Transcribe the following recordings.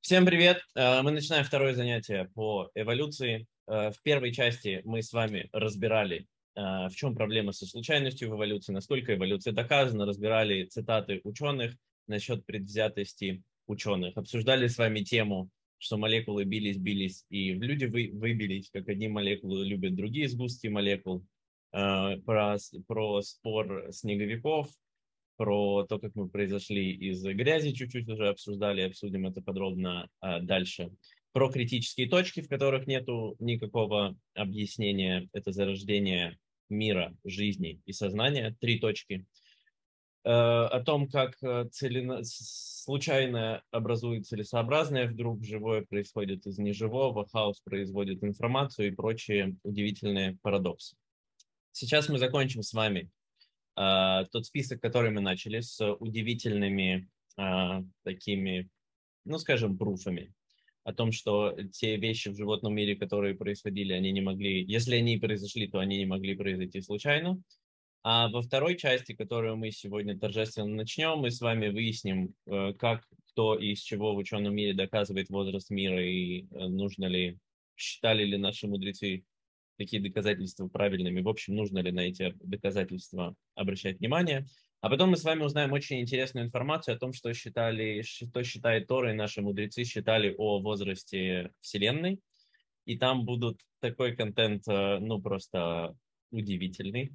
Всем привет! Э, мы начинаем второе занятие по эволюции. Э, в первой части мы с вами разбирали, э, в чем проблема со случайностью в эволюции, насколько эволюция доказана, разбирали цитаты ученых насчет предвзятости ученых, обсуждали с вами тему, что молекулы бились, бились, и люди вы, выбились, как одни молекулы любят другие сгустки молекул, про, про спор снеговиков, про то, как мы произошли из грязи, чуть-чуть уже обсуждали, обсудим это подробно а, дальше. Про критические точки, в которых нету никакого объяснения, это зарождение мира, жизни и сознания, три точки. Э, о том, как э, целено... случайно образует целесообразное, вдруг живое происходит из неживого, хаос производит информацию и прочие удивительные парадоксы. Сейчас мы закончим с вами а, тот список, который мы начали, с удивительными а, такими, ну, скажем, пруфами о том, что те вещи в животном мире, которые происходили, они не могли, если они произошли, то они не могли произойти случайно. А во второй части, которую мы сегодня торжественно начнем, мы с вами выясним, э, как, кто и из чего в ученом мире доказывает возраст мира и э, нужно ли, считали ли наши мудрецы такие доказательства правильными, в общем, нужно ли на эти доказательства обращать внимание. А потом мы с вами узнаем очень интересную информацию о том, что, считали, что считает Тора и наши мудрецы считали о возрасте Вселенной. И там будут такой контент, э, ну, просто удивительный.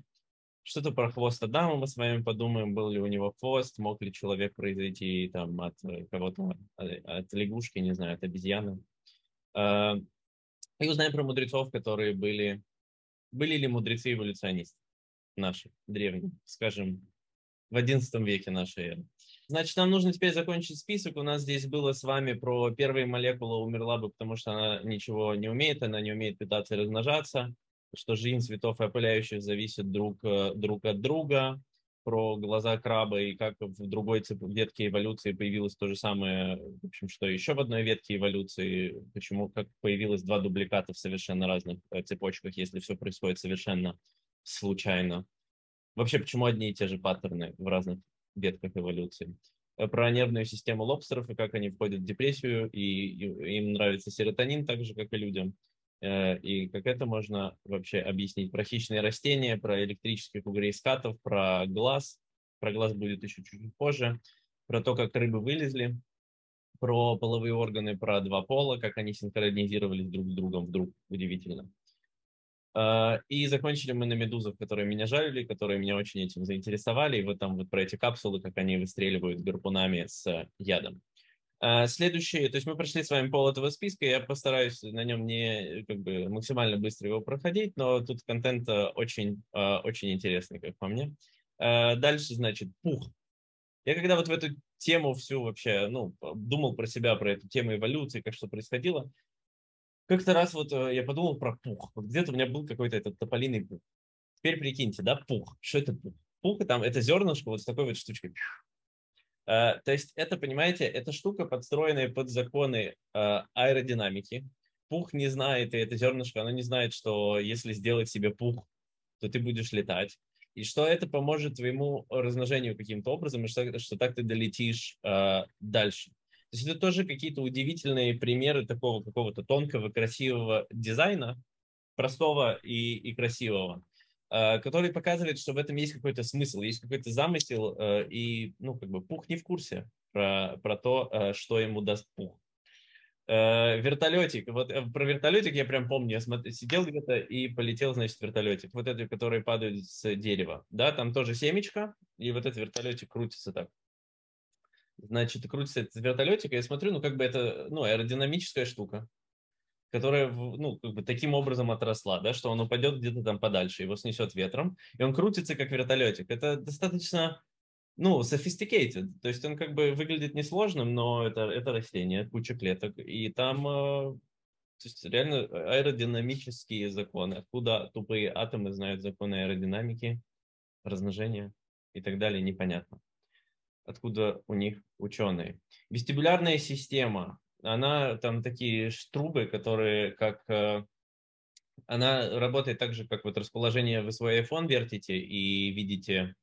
Что-то про хвост Адама мы с вами подумаем, был ли у него хвост, мог ли человек произойти там от э, кого-то, э, от лягушки, не знаю, от обезьяны. И узнаем про мудрецов, которые были... Были ли мудрецы эволюционисты наши, древние, скажем, в XI веке нашей эры. Значит, нам нужно теперь закончить список. У нас здесь было с вами про первые молекулы умерла бы, потому что она ничего не умеет, она не умеет питаться и размножаться, что жизнь цветов и опыляющих зависит друг, э, друг от друга, про глаза краба и как в другой ветке эволюции появилось то же самое, в общем, что еще в одной ветке эволюции, почему как появилось два дубликата в совершенно разных э, цепочках, если все происходит совершенно случайно. Вообще, почему одни и те же паттерны в разных ветках эволюции? Э, про нервную систему лобстеров и как они входят в депрессию, и им нравится серотонин так же, как и людям. Э, и как это можно вообще объяснить? Про хищные растения, про электрических угрей скатов, про глаз. Про глаз будет еще чуть-чуть позже. Про то, как рыбы вылезли. Про половые органы, про два пола, как они синхронизировались друг с другом вдруг. Удивительно. Э, и закончили мы на медузах, которые меня жалили, которые меня очень этим заинтересовали. И вот там вот про эти капсулы, как они выстреливают гарпунами с ядом. А, следующий, то есть мы прошли с вами пол этого списка, я постараюсь на нем не как бы максимально быстро его проходить, но тут контент э, очень, э, очень интересный, как по мне. А, дальше, значит, пух. Я когда вот в эту тему всю вообще, ну, думал про себя, про эту тему эволюции, как что происходило, как-то раз вот э, я подумал про пух. Вот где-то у меня был какой-то этот тополиный пух. Теперь прикиньте, да, пух. Что это пух? Пух, там, это зернышко вот с такой вот штучкой то есть это, понимаете, эта штука, подстроенная под законы э, аэродинамики. Пух не знает, и это зернышко, оно не знает, что если сделать себе пух, то ты будешь летать. И что это поможет твоему размножению каким-то образом, и что, что так ты долетишь э, дальше. То есть это тоже какие-то удивительные примеры такого какого-то тонкого, красивого дизайна, простого и, и красивого. Э, который показывает, что в этом есть какой-то смысл, есть какой-то замысел, э, и, ну, как бы Пух не в курсе про, про то, э, что ему даст Пух. Вертолетик. Вот про вертолетик я прям помню. Я смотр, сидел где-то и полетел, значит, вертолетик. Вот этот, который падает с дерева. Да, там тоже семечко, и вот этот вертолетик крутится так. Значит, крутится этот вертолетик, и я смотрю, ну, как бы это, ну, аэродинамическая штука которая ну, как бы таким образом отросла, да, что он упадет где-то там подальше, его снесет ветром, и он крутится как вертолетик. Это достаточно, ну, sophisticated, то есть он как бы выглядит несложным, но это, это растение, куча клеток, и там э, то есть реально аэродинамические законы, откуда тупые атомы знают законы аэродинамики, размножения и так далее, непонятно. Откуда у них ученые. Вестибулярная система она там такие трубы, которые как... Э, она работает так же, как вот расположение, вы свой iPhone вертите и видите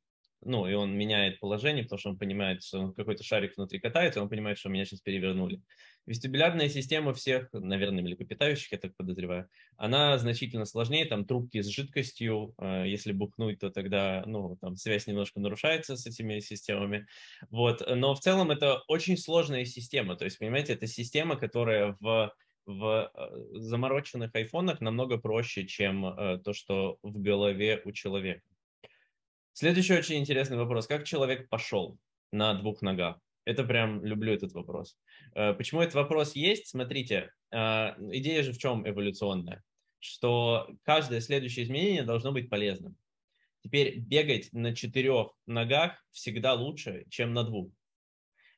ну, и он меняет положение, потому что он понимает, что какой-то шарик внутри катается, он понимает, что меня сейчас перевернули. Вестибулярная система всех, наверное, млекопитающих, я так подозреваю, она значительно сложнее, там трубки с жидкостью, э, если бухнуть, то тогда, ну, там связь немножко нарушается с этими системами, вот, но в целом это очень сложная система, то есть, понимаете, это система, которая в в э, замороченных айфонах намного проще, чем э, то, что в голове у человека. Следующий очень интересный вопрос. Как человек пошел на двух ногах? Это прям люблю этот вопрос. Э, почему этот вопрос есть? Смотрите, идея же в чем эволюционная? Что каждое следующее изменение должно быть полезным. Теперь бегать на четырех ногах всегда лучше, чем на двух.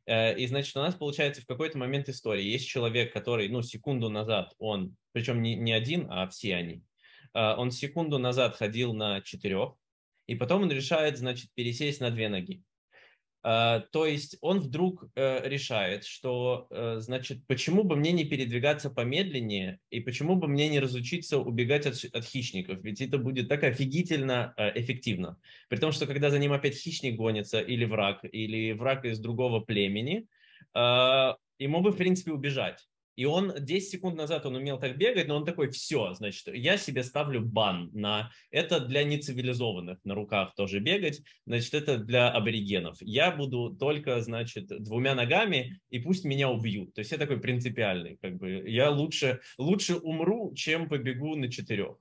Э, и, значит, у нас получается в какой-то момент истории есть человек, который, ну, секунду назад он, причем не, не один, а все они, э, он секунду назад ходил на четырех, и потом он решает, значит, пересесть на две ноги. А, то есть он вдруг э, решает, что, э, значит, почему бы мне не передвигаться помедленнее и почему бы мне не разучиться убегать от, от хищников, ведь это будет так офигительно э, эффективно. При том, что когда за ним опять хищник гонится или враг, или враг из другого племени, ему бы, в принципе, убежать. И он 10 секунд назад он умел так бегать, но он такой, все, значит, я себе ставлю бан на это для нецивилизованных на руках тоже бегать, значит, это для аборигенов. Я буду только, значит, двумя ногами, и пусть меня убьют. То есть я такой принципиальный, как бы, я лучше, лучше умру, чем побегу на четырех.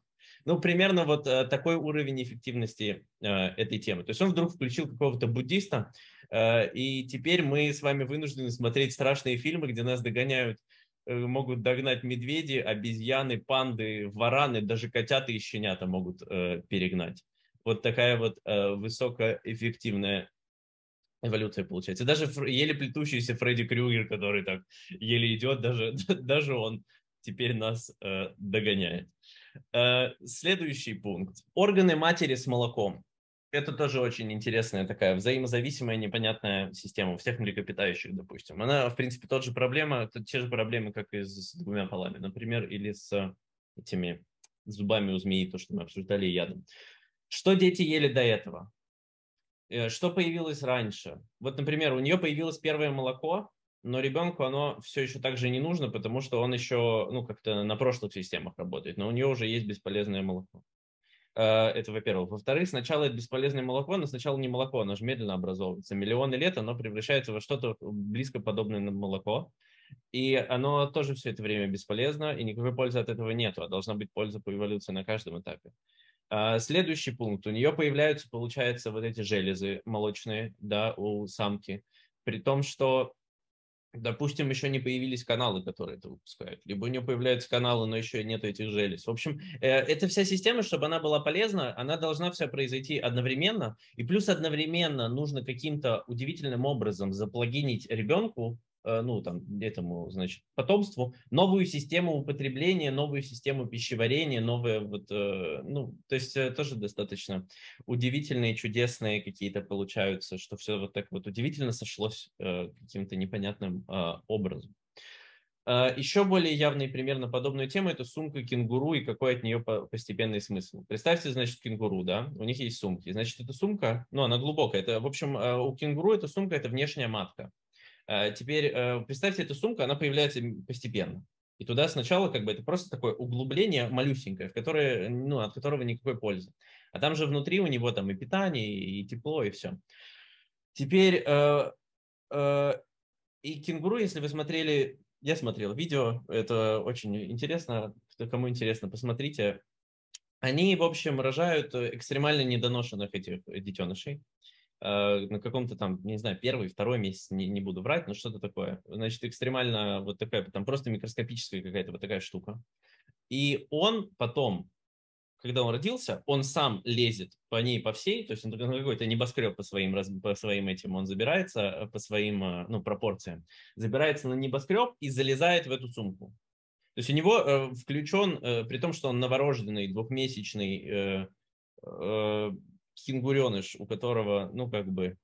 Ну, примерно вот э, такой уровень эффективности э, этой темы. То есть он вдруг включил какого-то буддиста, э, и теперь мы с вами вынуждены смотреть страшные фильмы, где нас догоняют могут догнать медведи, обезьяны, панды, вараны, даже котята и щенята могут э, перегнать. Вот такая вот э, высокоэффективная эволюция получается. Даже еле плетущийся Фредди Крюгер, который так еле идет, даже, даже он теперь нас э, догоняет. Э, следующий пункт. Органы матери с молоком это тоже очень интересная такая взаимозависимая непонятная система у всех млекопитающих, допустим. Она, в принципе, тот же проблема, те же проблемы, как и с двумя полами, например, или с этими зубами у змеи, то, что мы обсуждали, ядом. Что дети ели до этого? Э, что появилось раньше? Вот, например, у нее появилось первое молоко, но ребенку оно все еще так же не нужно, потому что он еще, ну, как-то на прошлых системах работает, но у нее уже есть бесполезное молоко. Э, это, во-первых. Во-вторых, сначала это бесполезное молоко, но сначала не молоко, оно же медленно образовывается. Миллионы лет оно превращается во что-то близко подобное на молоко. И оно тоже все это время бесполезно, и никакой пользы от этого нету, а должна быть польза по эволюции на каждом этапе. А, следующий пункт. У нее появляются, получается, вот эти железы молочные, да, у самки. При том, что допустим, еще не появились каналы, которые это выпускают, либо у нее появляются каналы, но еще нет этих желез. В общем, э, эта вся система, чтобы она была полезна, она должна вся произойти одновременно, и плюс одновременно нужно каким-то удивительным образом заплагинить ребенку ну, там, этому, значит, потомству, новую систему употребления, новую систему пищеварения, новые вот, э, ну, то есть э, тоже достаточно удивительные, чудесные какие-то получаются, что все вот так вот удивительно сошлось каким-то непонятным образом. Еще более явный пример на подобную тему – это сумка кенгуру и какой от нее постепенный смысл. Представьте, значит, кенгуру, да, у них есть сумки. Значит, эта сумка, ну, она глубокая. Это, в общем, у кенгуру эта сумка – это внешняя матка. Э, теперь э, представьте, эта сумка, она появляется постепенно. И туда сначала как бы это просто такое углубление малюсенькое, в которое, ну, от которого никакой пользы. А там же внутри у него там и питание, и тепло, и все. Теперь э, э, и кенгуру, если вы смотрели, я смотрел видео, это очень интересно, кому интересно, посмотрите. Они, в общем, рожают экстремально недоношенных этих детенышей. Э, на каком-то там, не знаю, первый, второй месяц, не, не буду врать, но что-то такое. Значит, экстремально вот такая, там просто микроскопическая какая-то вот такая штука. И он потом, когда он родился, он сам лезет по ней, по всей, то есть он какой-то небоскреб по своим, по своим этим, он забирается э, по своим, э, ну, пропорциям, забирается на небоскреб и залезает в эту сумку. То есть у него э, включен, э, при том, что он новорожденный, двухмесячный, э, кенгуреныш, у которого, ну, как бы,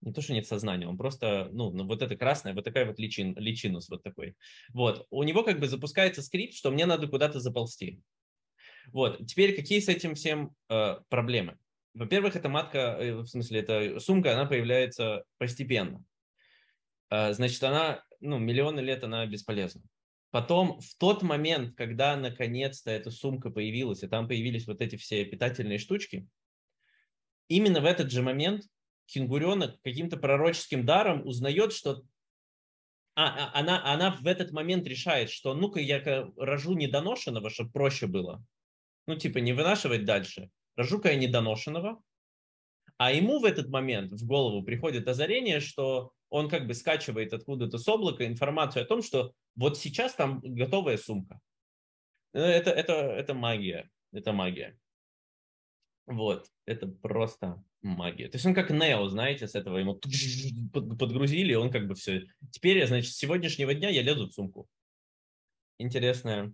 не то, что нет сознания, он просто, ну, ну вот это красное, вот такая вот личин, личинус вот такой. Вот, у него как бы запускается скрипт, что мне надо куда-то заползти. Вот, теперь какие с этим всем э, проблемы? во-первых, эта матка, э, в смысле, эта сумка, она появляется постепенно. А, значит, она, ну, миллионы лет она бесполезна. Потом, в тот момент, когда наконец-то эта сумка появилась, и там появились вот эти все питательные штучки, именно в этот же момент кенгуренок каким-то пророческим даром узнает, что а, а, она, она в этот момент решает, что ну-ка я рожу недоношенного, чтобы проще было. Ну, типа, не вынашивать дальше. Рожу-ка я недоношенного. А ему в этот момент в голову приходит озарение, что он как бы скачивает откуда-то с облака информацию о том, что вот сейчас там готовая сумка. Э, это, это, это магия. Это магия. Вот. Это просто магия. То есть он как Нео, знаете, с этого ему подгрузили, и он как бы все. Теперь, значит, с сегодняшнего дня я лезу в сумку. Интересная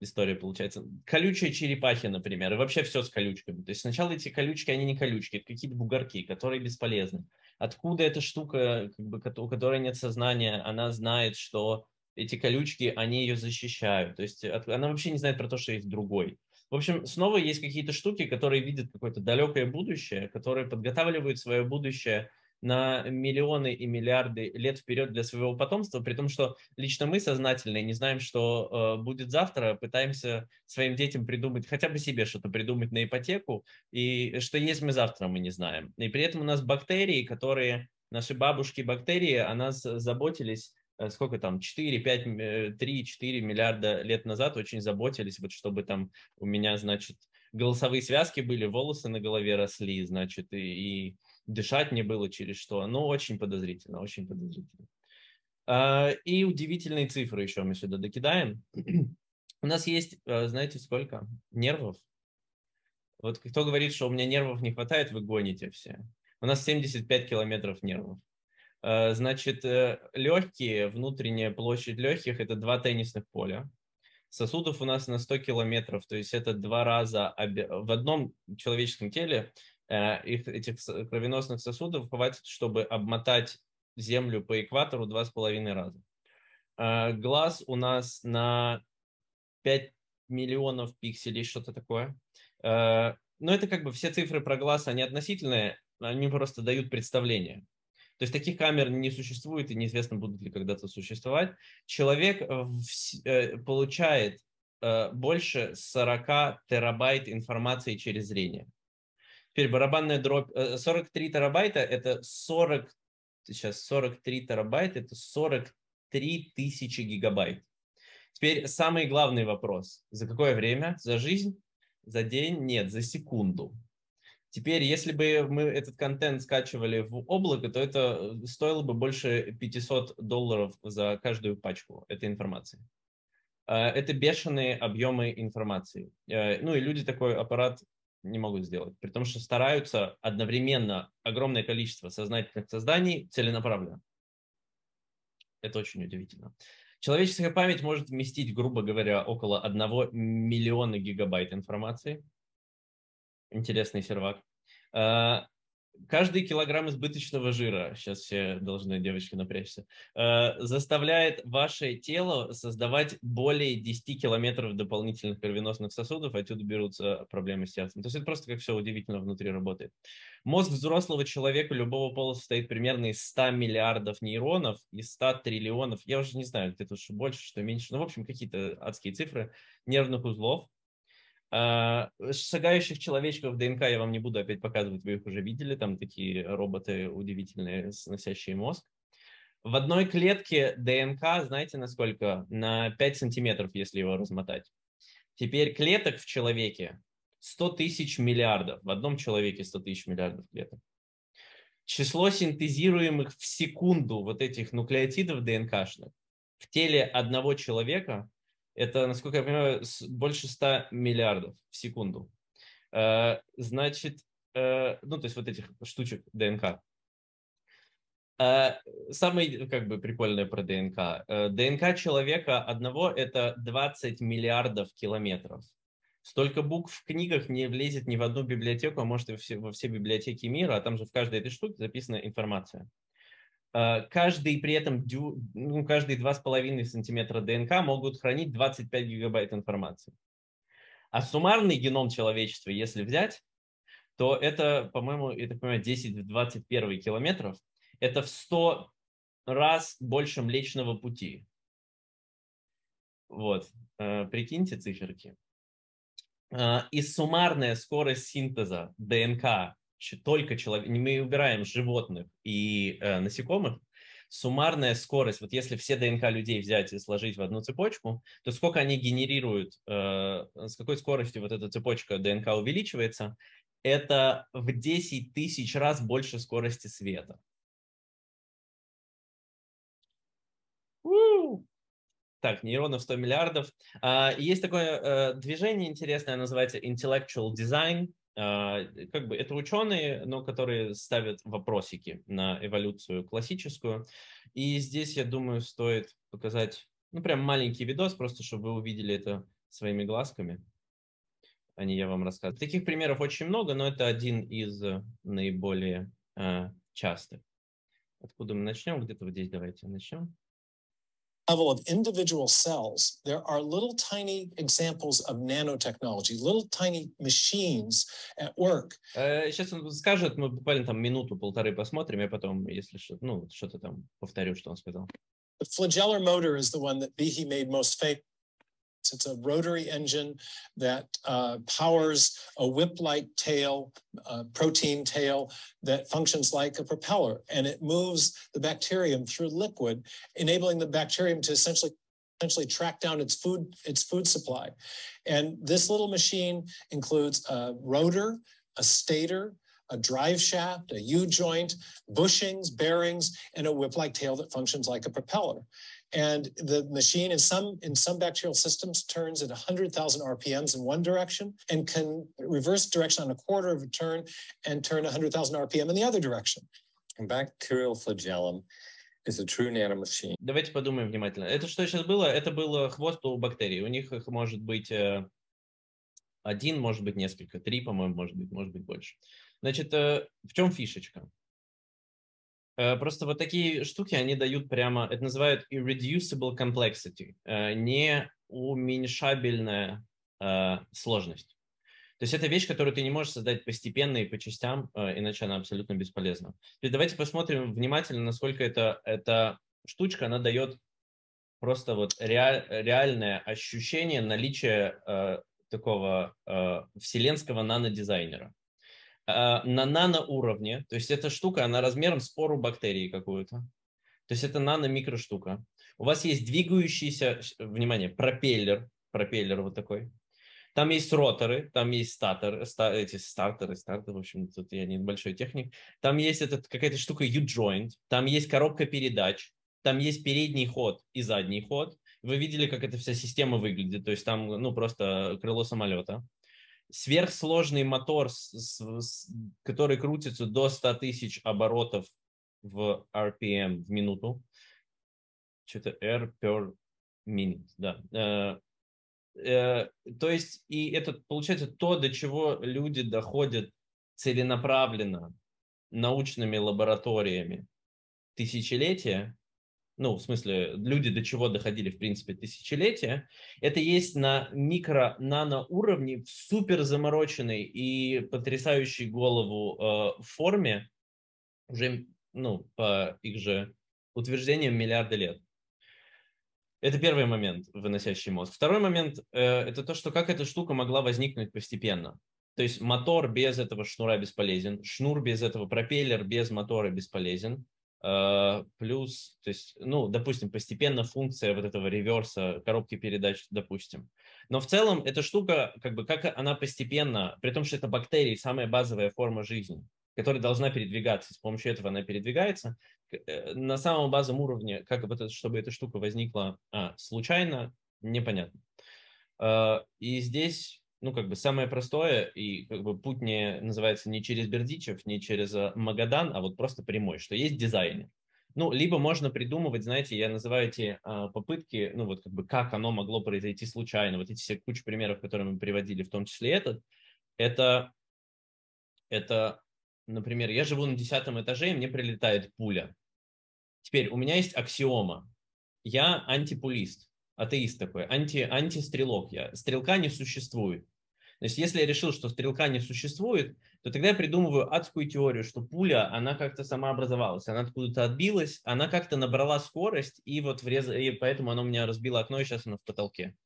история получается. Колючие черепахи, например, и вообще все с колючками. То есть сначала эти колючки, они не колючки, это какие-то бугорки, которые бесполезны. Откуда эта штука, как бы, у которой нет сознания, она знает, что эти колючки, они ее защищают. То есть она вообще не знает про то, что есть другой. В общем, снова есть какие-то штуки, которые видят какое-то далекое будущее, которые подготавливают свое будущее на миллионы и миллиарды лет вперед для своего потомства, при том, что лично мы сознательные не знаем, что э, будет завтра, пытаемся своим детям придумать, хотя бы себе что-то придумать на ипотеку, и что есть мы завтра, мы не знаем. И при этом у нас бактерии, которые, наши бабушки бактерии о нас заботились сколько там, 4, 5, 3, 4 миллиарда лет назад очень заботились, вот чтобы там у меня, значит, голосовые связки были, волосы на голове росли, значит, и, и дышать не было через что. Ну, очень подозрительно, очень подозрительно. А, и удивительные цифры еще мы сюда докидаем. У нас есть, э, знаете, сколько? Нервов. Вот кто говорит, что у меня нервов не хватает, вы гоните все. У нас 75 километров нервов. Э, значит, э, легкие, внутренняя площадь легких – это два теннисных поля. Сосудов у нас на 100 километров, то есть это два раза в одном человеческом теле э, их, этих кровеносных сосудов хватит, чтобы обмотать Землю по экватору два с половиной раза. Глаз у нас на 5 миллионов пикселей, что-то такое. Но это как бы все цифры про глаз, они относительные, они просто дают представление. То есть таких камер не существует и неизвестно, будут ли когда-то существовать. Человек э, э, получает э, больше 40 терабайт информации через зрение. Теперь барабанная дробь, 43 терабайта это 40, сейчас 43 терабайта это 43 тысячи гигабайт. Теперь самый главный вопрос. За какое время? За жизнь? За день? Нет, за секунду. Теперь, если бы мы этот контент скачивали в облако, то это э, стоило бы больше 500 долларов за каждую пачку этой информации. А, это бешеные объемы информации. Э, ну и люди такой аппарат не могут сделать, при том, что стараются одновременно огромное количество сознательных созданий целенаправленно. Это очень удивительно. Человеческая память может вместить, грубо говоря, около 1 миллиона гигабайт информации – интересный сервак. А, каждый килограмм избыточного жира, сейчас все должны, девочки, напрячься, а, заставляет ваше тело создавать более 10 километров дополнительных кровеносных сосудов, отсюда берутся проблемы с сердцем. То есть это просто как все удивительно внутри работает. Мозг взрослого человека любого пола состоит примерно из 100 миллиардов нейронов, из 100 триллионов, я уже не знаю, где-то что больше, что меньше, ну, в общем, какие-то адские цифры, нервных узлов, шагающих человечков ДНК я вам не буду опять показывать, вы их уже видели, там такие роботы удивительные, сносящие мозг. В одной клетке ДНК, знаете, насколько? На 5 сантиметров, если его размотать. Теперь клеток в человеке 100 тысяч миллиардов. В одном человеке 100 тысяч миллиардов клеток. Число синтезируемых в секунду вот этих нуклеотидов ДНКшных в теле одного человека это, насколько я понимаю, больше 100 миллиардов в секунду. Э, значит, э, ну, то есть вот этих штучек ДНК. Э, самое, как бы, прикольное про ДНК. ДНК человека одного – это 20 миллиардов километров. Столько букв в книгах не влезет ни в одну библиотеку, а может и во все, библиотеки мира, а там же в каждой этой штуке записана информация. Э, каждый при этом, ну, каждые 2,5 сантиметра ДНК могут хранить 25 гигабайт информации. А суммарный геном человечества, если взять, то это, по-моему, так понимаю, 10 в 21 километров. Это в 100 раз больше Млечного Пути. Вот, э, прикиньте циферки. Э, и суммарная скорость синтеза ДНК только человек, мы убираем животных и э, насекомых, суммарная скорость, вот если все ДНК людей взять и сложить в одну цепочку, то сколько они генерируют, э, с какой скоростью вот эта цепочка ДНК увеличивается, это в 10 тысяч раз больше скорости света. Так, нейронов 100 миллиардов. А, есть такое э, движение интересное, называется intellectual design. А, как бы это ученые, но которые ставят вопросики на эволюцию классическую. И здесь, я думаю, стоит показать, ну, прям маленький видос, просто чтобы вы увидели это своими глазками, а не я вам рассказываю. Таких примеров очень много, но это один из наиболее э, частых. Откуда мы начнем? Где-то вот здесь давайте начнем level of individual cells, there are little tiny examples of nanotechnology, little tiny machines at work. Сейчас он скажет, мы буквально там минуту-полторы посмотрим, я потом, если что, ну, что-то там повторю, что он сказал. The flagellar motor is the one that Behe made most famous It's a rotary engine that uh, powers a whip-like tail, uh, protein tail that functions like a propeller, and it moves the bacterium through liquid, enabling the bacterium to essentially essentially track down its food its food supply. And this little machine includes a rotor, a stator, a drive shaft, a U-joint, bushings, bearings, and a whip-like tail that functions like a propeller. And the machine in some in some bacterial systems turns at 100,000 RPMs in one direction and can reverse direction on a quarter of a turn and turn 100,000 RPM in the other direction. Bacterial flagellum is a true nanomachine. Давайте подумаем внимательно. Это что сейчас было? Это был хвост у бактерий. У них их может быть один, может быть несколько, три, по-моему, может быть, может быть больше. Значит, в чем фишечка? Э, просто вот такие штуки, они дают прямо, это называют irreducible complexity, э, не уменьшабельная э, сложность. То есть это вещь, которую ты не можешь создать постепенно и по частям, иначе она абсолютно бесполезна. Есть давайте посмотрим внимательно, насколько это, эта штучка, она дает просто вот реаль, реальное ощущение наличия такого вселенского нанодизайнера. А, на наноуровне, то есть эта штука, она размером с пору бактерии какую-то. То есть это нано-микроштука. У вас есть двигающийся, внимание, пропеллер, пропеллер вот такой. Там есть роторы, там есть статоры, ста, эти стартеры, стартеры, в общем, тут я не большой техник. Там есть этот, какая-то штука U-joint, там есть коробка передач, там есть передний ход и задний ход. Вы видели, как эта вся система выглядит, то есть там, ну, просто крыло самолета сверхсложный мотор, с, с, который крутится до 100 тысяч оборотов в RPM в минуту. Что-то R per minute, да. Э, э, то есть, и это получается то, до чего люди доходят целенаправленно научными лабораториями тысячелетия, ну, в смысле, люди до чего доходили, в принципе, тысячелетия, это есть на микро-нано уровне в супер замороченной и потрясающей голову э, форме уже, ну, по их же утверждениям, миллиарды лет. Это первый момент, выносящий мозг. Второй момент э, это то, что как эта штука могла возникнуть постепенно. То есть мотор без этого шнура бесполезен, шнур без этого пропеллер без мотора бесполезен. Э, плюс, то есть, ну, допустим, постепенно функция вот этого реверса коробки передач, допустим. Но в целом эта штука, как бы, как она постепенно, при том, что это бактерии, самая базовая форма жизни, которая должна передвигаться, с помощью этого она передвигается, э, на самом базовом уровне, как это, чтобы эта штука возникла а, случайно, непонятно. Э, и здесь ну, как бы самое простое, и как бы путь не называется не через Бердичев, не через э, Магадан, а вот просто прямой, что есть дизайнер. Ну, либо можно придумывать, знаете, я называю эти а, попытки, ну, вот как бы как оно могло произойти случайно. Вот эти все куча примеров, которые мы приводили, в том числе этот, это, это, например, я живу на десятом этаже, и мне прилетает пуля. Теперь у меня есть аксиома. Я антипулист атеист такой, анти, антистрелок я. Стрелка не существует. То есть если я решил, что стрелка не существует, то тогда я придумываю адскую теорию, что пуля, она как-то сама образовалась, она откуда-то отбилась, она как-то набрала скорость, и вот врез... и поэтому она у меня разбила окно, и сейчас она в потолке.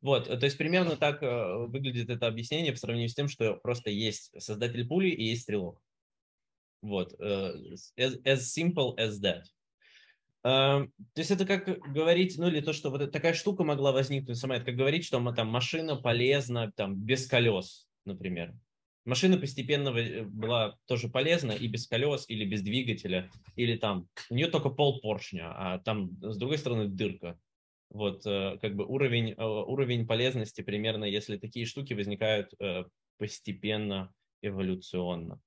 Вот, то есть примерно так э, выглядит это объяснение по сравнению с тем, что просто есть создатель пули и есть стрелок. Вот, э, as, as simple as that. Uh, то есть это как говорить, ну или то, что вот такая штука могла возникнуть сама, это как говорить, что там машина полезна там без колес, например. Машина постепенно э, была тоже полезна и без колес, или без двигателя, или там у нее только пол поршня, а там с другой стороны дырка. Вот э, как бы уровень, э, уровень полезности примерно, если такие штуки возникают постепенно, эволюционно.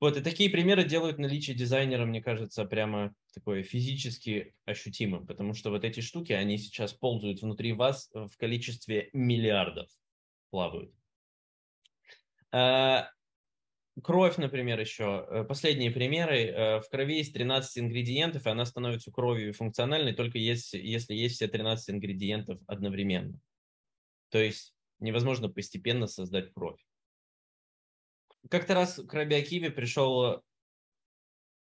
Вот, и такие примеры делают наличие дизайнера, мне кажется, прямо такое физически ощутимым, потому что вот эти штуки, они сейчас ползают внутри вас в количестве миллиардов, плавают. А, кровь, например, еще. Э, последние примеры. Э, в крови есть 13 ингредиентов, и она становится кровью функциональной только если, если есть все 13 ингредиентов одновременно. То есть невозможно постепенно создать кровь. Как-то раз к Раби Акиве пришел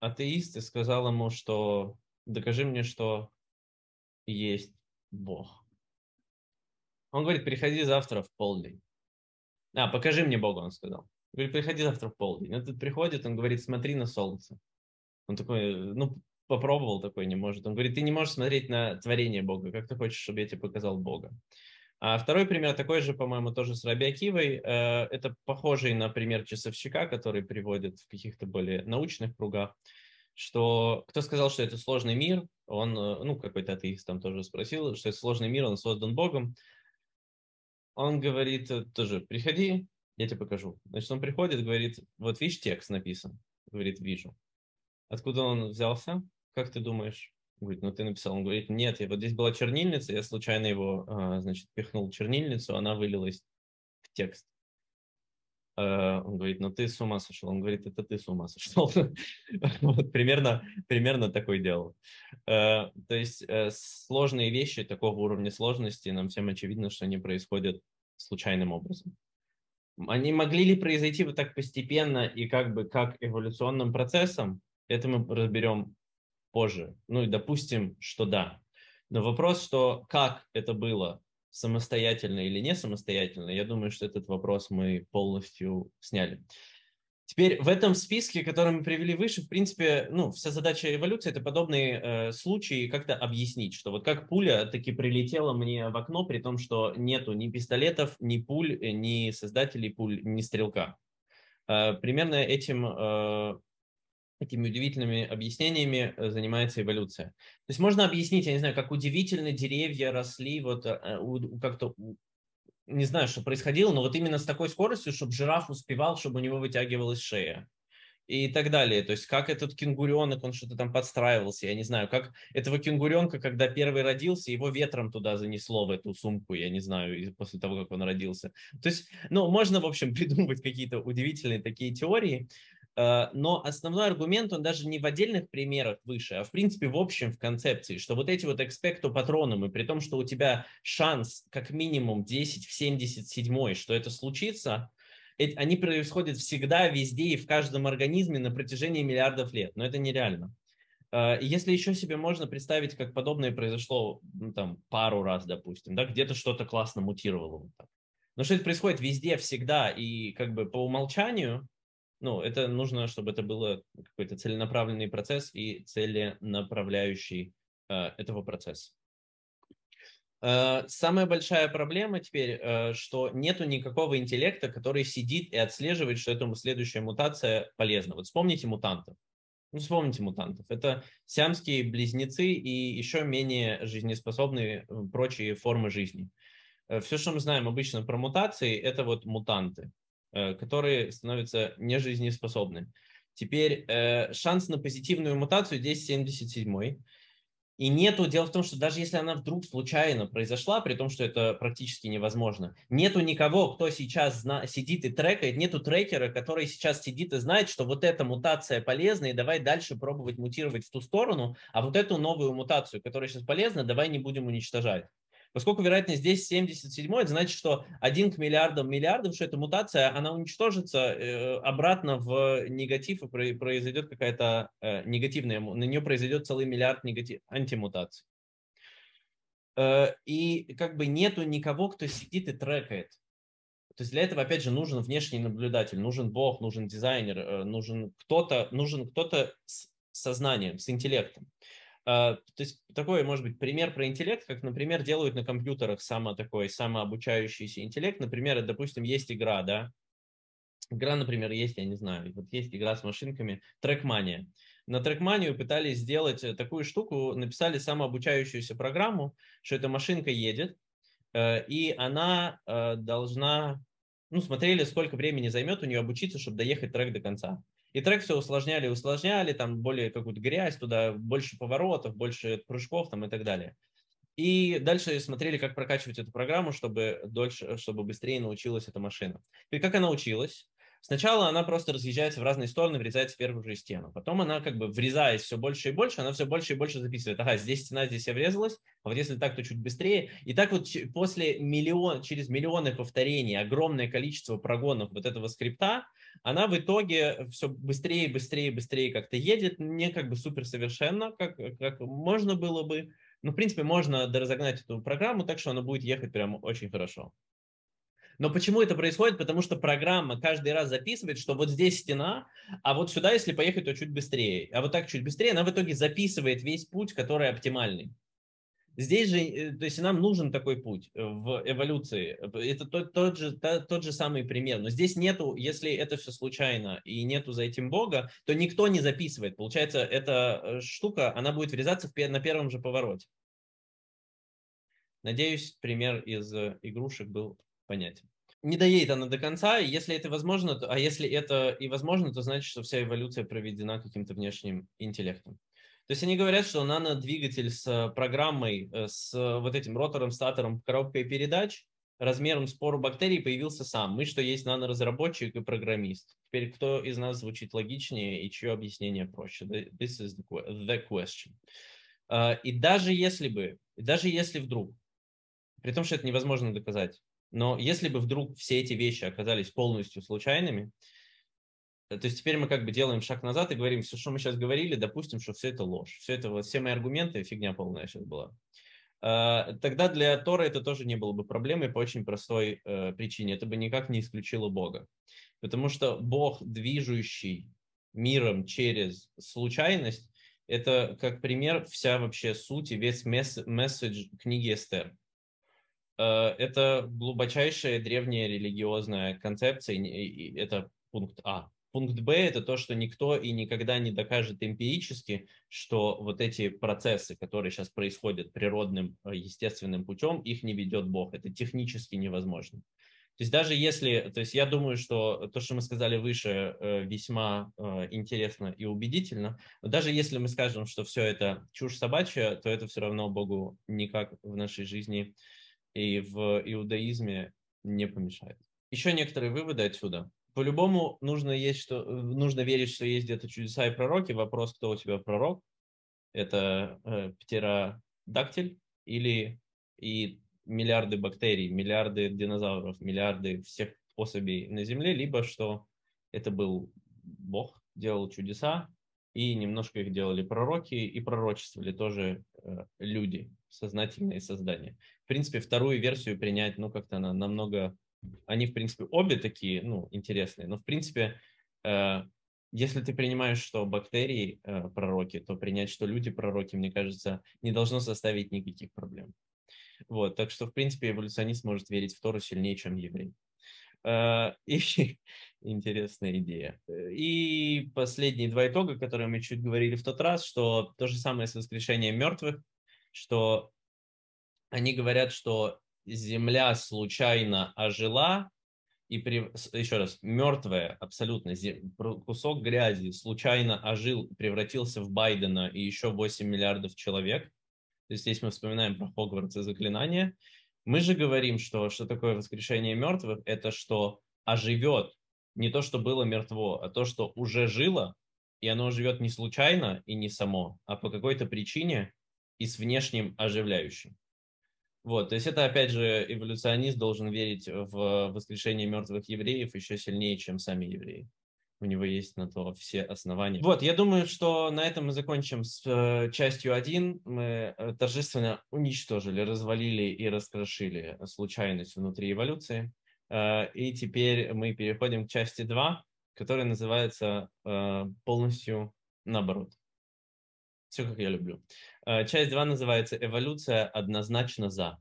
атеист и сказал ему, что докажи мне, что есть Бог. Он говорит, приходи завтра в полдень. А, покажи мне Бога, он сказал. Говорит, приходи завтра в полдень. Он тут приходит, он говорит, смотри на солнце. Он такой, ну, попробовал такой, не может. Он говорит, ты не можешь смотреть на творение Бога. Как ты хочешь, чтобы я тебе показал Бога? А второй пример такой же, по-моему, тоже с Раби Акивой. Э, это похожий на пример часовщика, который приводит в каких-то более научных кругах, что кто сказал, что это сложный мир, он, э, ну, какой-то атеист там тоже спросил, что это сложный мир, он создан Богом. Он говорит э, тоже, приходи, я тебе покажу. Значит, он приходит, говорит, вот видишь, текст написан. Говорит, вижу. Откуда он взялся? Как ты думаешь? Говорит, ну ты написал. Он говорит, нет, я, вот здесь была чернильница, я случайно его, а, значит, пихнул чернильницу, она вылилась в текст. А, он говорит, ну ты с ума сошел. Он говорит, это ты с ума сошел. вот, примерно, примерно такой делал. А, то есть э, сложные вещи такого уровня сложности, нам всем очевидно, что они происходят случайным образом. Они могли ли произойти вот так постепенно и как бы как эволюционным процессом? Это мы разберем позже. Ну и допустим, что да. Но вопрос, что как это было, самостоятельно или не самостоятельно, я думаю, что этот вопрос мы полностью сняли. Теперь в этом списке, который мы привели выше, в принципе, ну, вся задача эволюции – это подобные э, случаи как-то объяснить, что вот как пуля таки прилетела мне в окно, при том, что нету ни пистолетов, ни пуль, э, ни создателей пуль, ни стрелка. Э, примерно этим э, этими удивительными объяснениями э, занимается эволюция. То есть можно объяснить, я не знаю, как удивительно деревья росли, вот э, как-то, не знаю, что происходило, но вот именно с такой скоростью, чтобы жираф успевал, чтобы у него вытягивалась шея и так далее. То есть как этот кенгуренок, он что-то там подстраивался, я не знаю, как этого кенгуренка, когда первый родился, его ветром туда занесло в эту сумку, я не знаю, после того, как он родился. То есть, ну, можно, в общем, придумывать какие-то удивительные такие теории, но основной аргумент, он даже не в отдельных примерах выше, а в принципе в общем, в концепции, что вот эти вот экспекту патроном, и при том, что у тебя шанс как минимум 10 в 77, что это случится, они происходят всегда, везде и в каждом организме на протяжении миллиардов лет, но это нереально. Э, если еще себе можно представить, как подобное произошло ну, там, пару раз, допустим, да, где-то что-то классно мутировало. Вот так. Но что это происходит везде, всегда, и как бы по умолчанию, ну, это нужно, чтобы это было какой-то целенаправленный процесс и целенаправляющий э, этого процесса. Э, самая большая проблема теперь, э, что нету никакого интеллекта, который сидит и отслеживает, что эта следующая мутация полезна. Вот вспомните мутантов. Ну, вспомните мутантов. Это сиамские близнецы и еще менее жизнеспособные прочие формы жизни. Э, Все, что мы знаем обычно про мутации, это вот мутанты. Э, которые становятся нежизнеспособны. Теперь э, шанс на позитивную мутацию здесь 77 и нету, дело в том, что даже если она вдруг случайно произошла, при том, что это практически невозможно, нету никого, кто сейчас зна- сидит и трекает, нету трекера, который сейчас сидит и знает, что вот эта мутация полезна, и давай дальше пробовать мутировать в ту сторону, а вот эту новую мутацию, которая сейчас полезна, давай не будем уничтожать. Поскольку вероятность здесь 77, это значит, что 1 к миллиардам миллиардов, что эта мутация, она уничтожится э, обратно в негатив, и произойдет какая-то э, негативная, на нее произойдет целый миллиард негатив, антимутаций. Э, и как бы нету никого, кто сидит и трекает. То есть для этого, опять же, нужен внешний наблюдатель, нужен бог, нужен дизайнер, нужен кто-то, нужен кто-то с сознанием, с интеллектом. Uh, то есть такой, может быть, пример про интеллект, как, например, делают на компьютерах само такой самообучающийся интеллект. Например, допустим, есть игра, да, игра, например, есть, я не знаю, вот есть игра с машинками, трекмания. На трекманию пытались сделать э, такую штуку, написали самообучающуюся программу, что эта машинка едет, э, и она э, должна, ну, смотрели, сколько времени займет у нее обучиться, чтобы доехать трек до конца. И трек все усложняли, усложняли, там более какую-то грязь туда, больше поворотов, больше прыжков там и так далее. И дальше смотрели, как прокачивать эту программу, чтобы дольше, чтобы быстрее научилась эта машина. И как она училась? Сначала она просто разъезжается в разные стороны, врезается в первую же стену. Потом она как бы врезаясь все больше и больше, она все больше и больше записывает. Ага, здесь стена, здесь я врезалась, а вот если так, то чуть быстрее. И так вот после миллион, через миллионы повторений, огромное количество прогонов вот этого скрипта, она в итоге все быстрее, быстрее, быстрее как-то едет, не как бы суперсовершенно, как, как можно было бы. Но, в принципе, можно доразогнать эту программу так, что она будет ехать прям очень хорошо. Но почему это происходит? Потому что программа каждый раз записывает, что вот здесь стена, а вот сюда, если поехать, то чуть быстрее. А вот так чуть быстрее, она в итоге записывает весь путь, который оптимальный. Здесь же, э, то есть нам нужен такой путь в эволюции. Это тот, тот, же, тот же самый пример. Но здесь нету, если это все случайно и нету за этим Бога, то никто не записывает. Получается, эта э, штука, она будет врезаться в, на первом же повороте. Надеюсь, пример из э, игрушек был понятен. Не доедет она до конца, и если это возможно, то, а если это и возможно, то значит, что вся эволюция проведена каким-то внешним интеллектом. То есть они говорят, что нано-двигатель с программой, э, с вот этим ротором, статором, коробкой передач, размером спору бактерий появился сам. Мы что есть наноразработчик и программист. Теперь кто из нас звучит логичнее и чье объяснение проще? This is the question. А, и даже если бы, даже если вдруг, при том, что это невозможно доказать, но если бы вдруг все эти вещи оказались полностью случайными, э, то есть теперь мы как бы делаем шаг назад и говорим, все, что мы сейчас говорили, допустим, что все это ложь. Все это, вот, все мои аргументы, фигня полная сейчас была. А, тогда для Тора это тоже не было бы проблемой по очень простой э, причине. Это бы никак не исключило Бога. Потому что Бог, движущий миром через случайность, это как пример вся вообще суть и весь месседж книги Эстер. Э, это глубочайшая древняя религиозная концепция, и это пункт А. Пункт Б – это то, что никто и никогда не докажет эмпирически, что вот эти процессы, которые сейчас происходят природным, э, естественным путем, их не ведет Бог. Это технически невозможно. То есть даже если, то есть я думаю, что то, что мы сказали выше, э, весьма интересно и убедительно, но даже если мы скажем, что все это чушь собачья, то это все равно Богу никак в нашей жизни и в иудаизме не помешает. Еще некоторые выводы отсюда. По-любому нужно, есть, что, нужно верить, что есть где-то чудеса и пророки. Вопрос, кто у тебя пророк? Это э, птеродактиль или и миллиарды бактерий, миллиарды динозавров, миллиарды всех особей на Земле, либо что это был Бог, делал чудеса, и немножко их делали пророки, и пророчествовали тоже э, люди, сознательные создания. В принципе, вторую версию принять, ну, как-то она намного... Они, в принципе, обе такие, ну, интересные, но, в принципе, э, если ты принимаешь, что бактерии э, пророки, то принять, что люди пророки, мне кажется, не должно составить никаких проблем. Вот, так что, в принципе, эволюционист может верить в Тору сильнее, чем еврей. Э, и интересная идея. И последние два итога, которые мы чуть говорили в тот раз, что то же самое с воскрешением мертвых, что они говорят, что земля случайно ожила, и при, еще раз, мертвая абсолютно кусок грязи случайно ожил, превратился в Байдена и еще 8 миллиардов человек. То есть здесь мы вспоминаем про Хогвартс и заклинания. Мы же говорим, что что такое воскрешение мертвых? Это что оживет не то, что было мертво, а то, что уже жило, и оно живет не случайно и не само, а по какой-то причине и с внешним оживляющим. Вот, то есть это, опять же, эволюционист должен верить в воскрешение мертвых евреев еще сильнее, чем сами евреи. У него есть на то все основания. Вот, я думаю, что на этом мы закончим с э, частью 1. Мы э, торжественно уничтожили, развалили и раскрошили случайность внутри эволюции. Э, и теперь мы переходим к части 2, которая называется э, полностью наоборот. Все, как я люблю. Э, часть 2 называется «Эволюция однозначно за».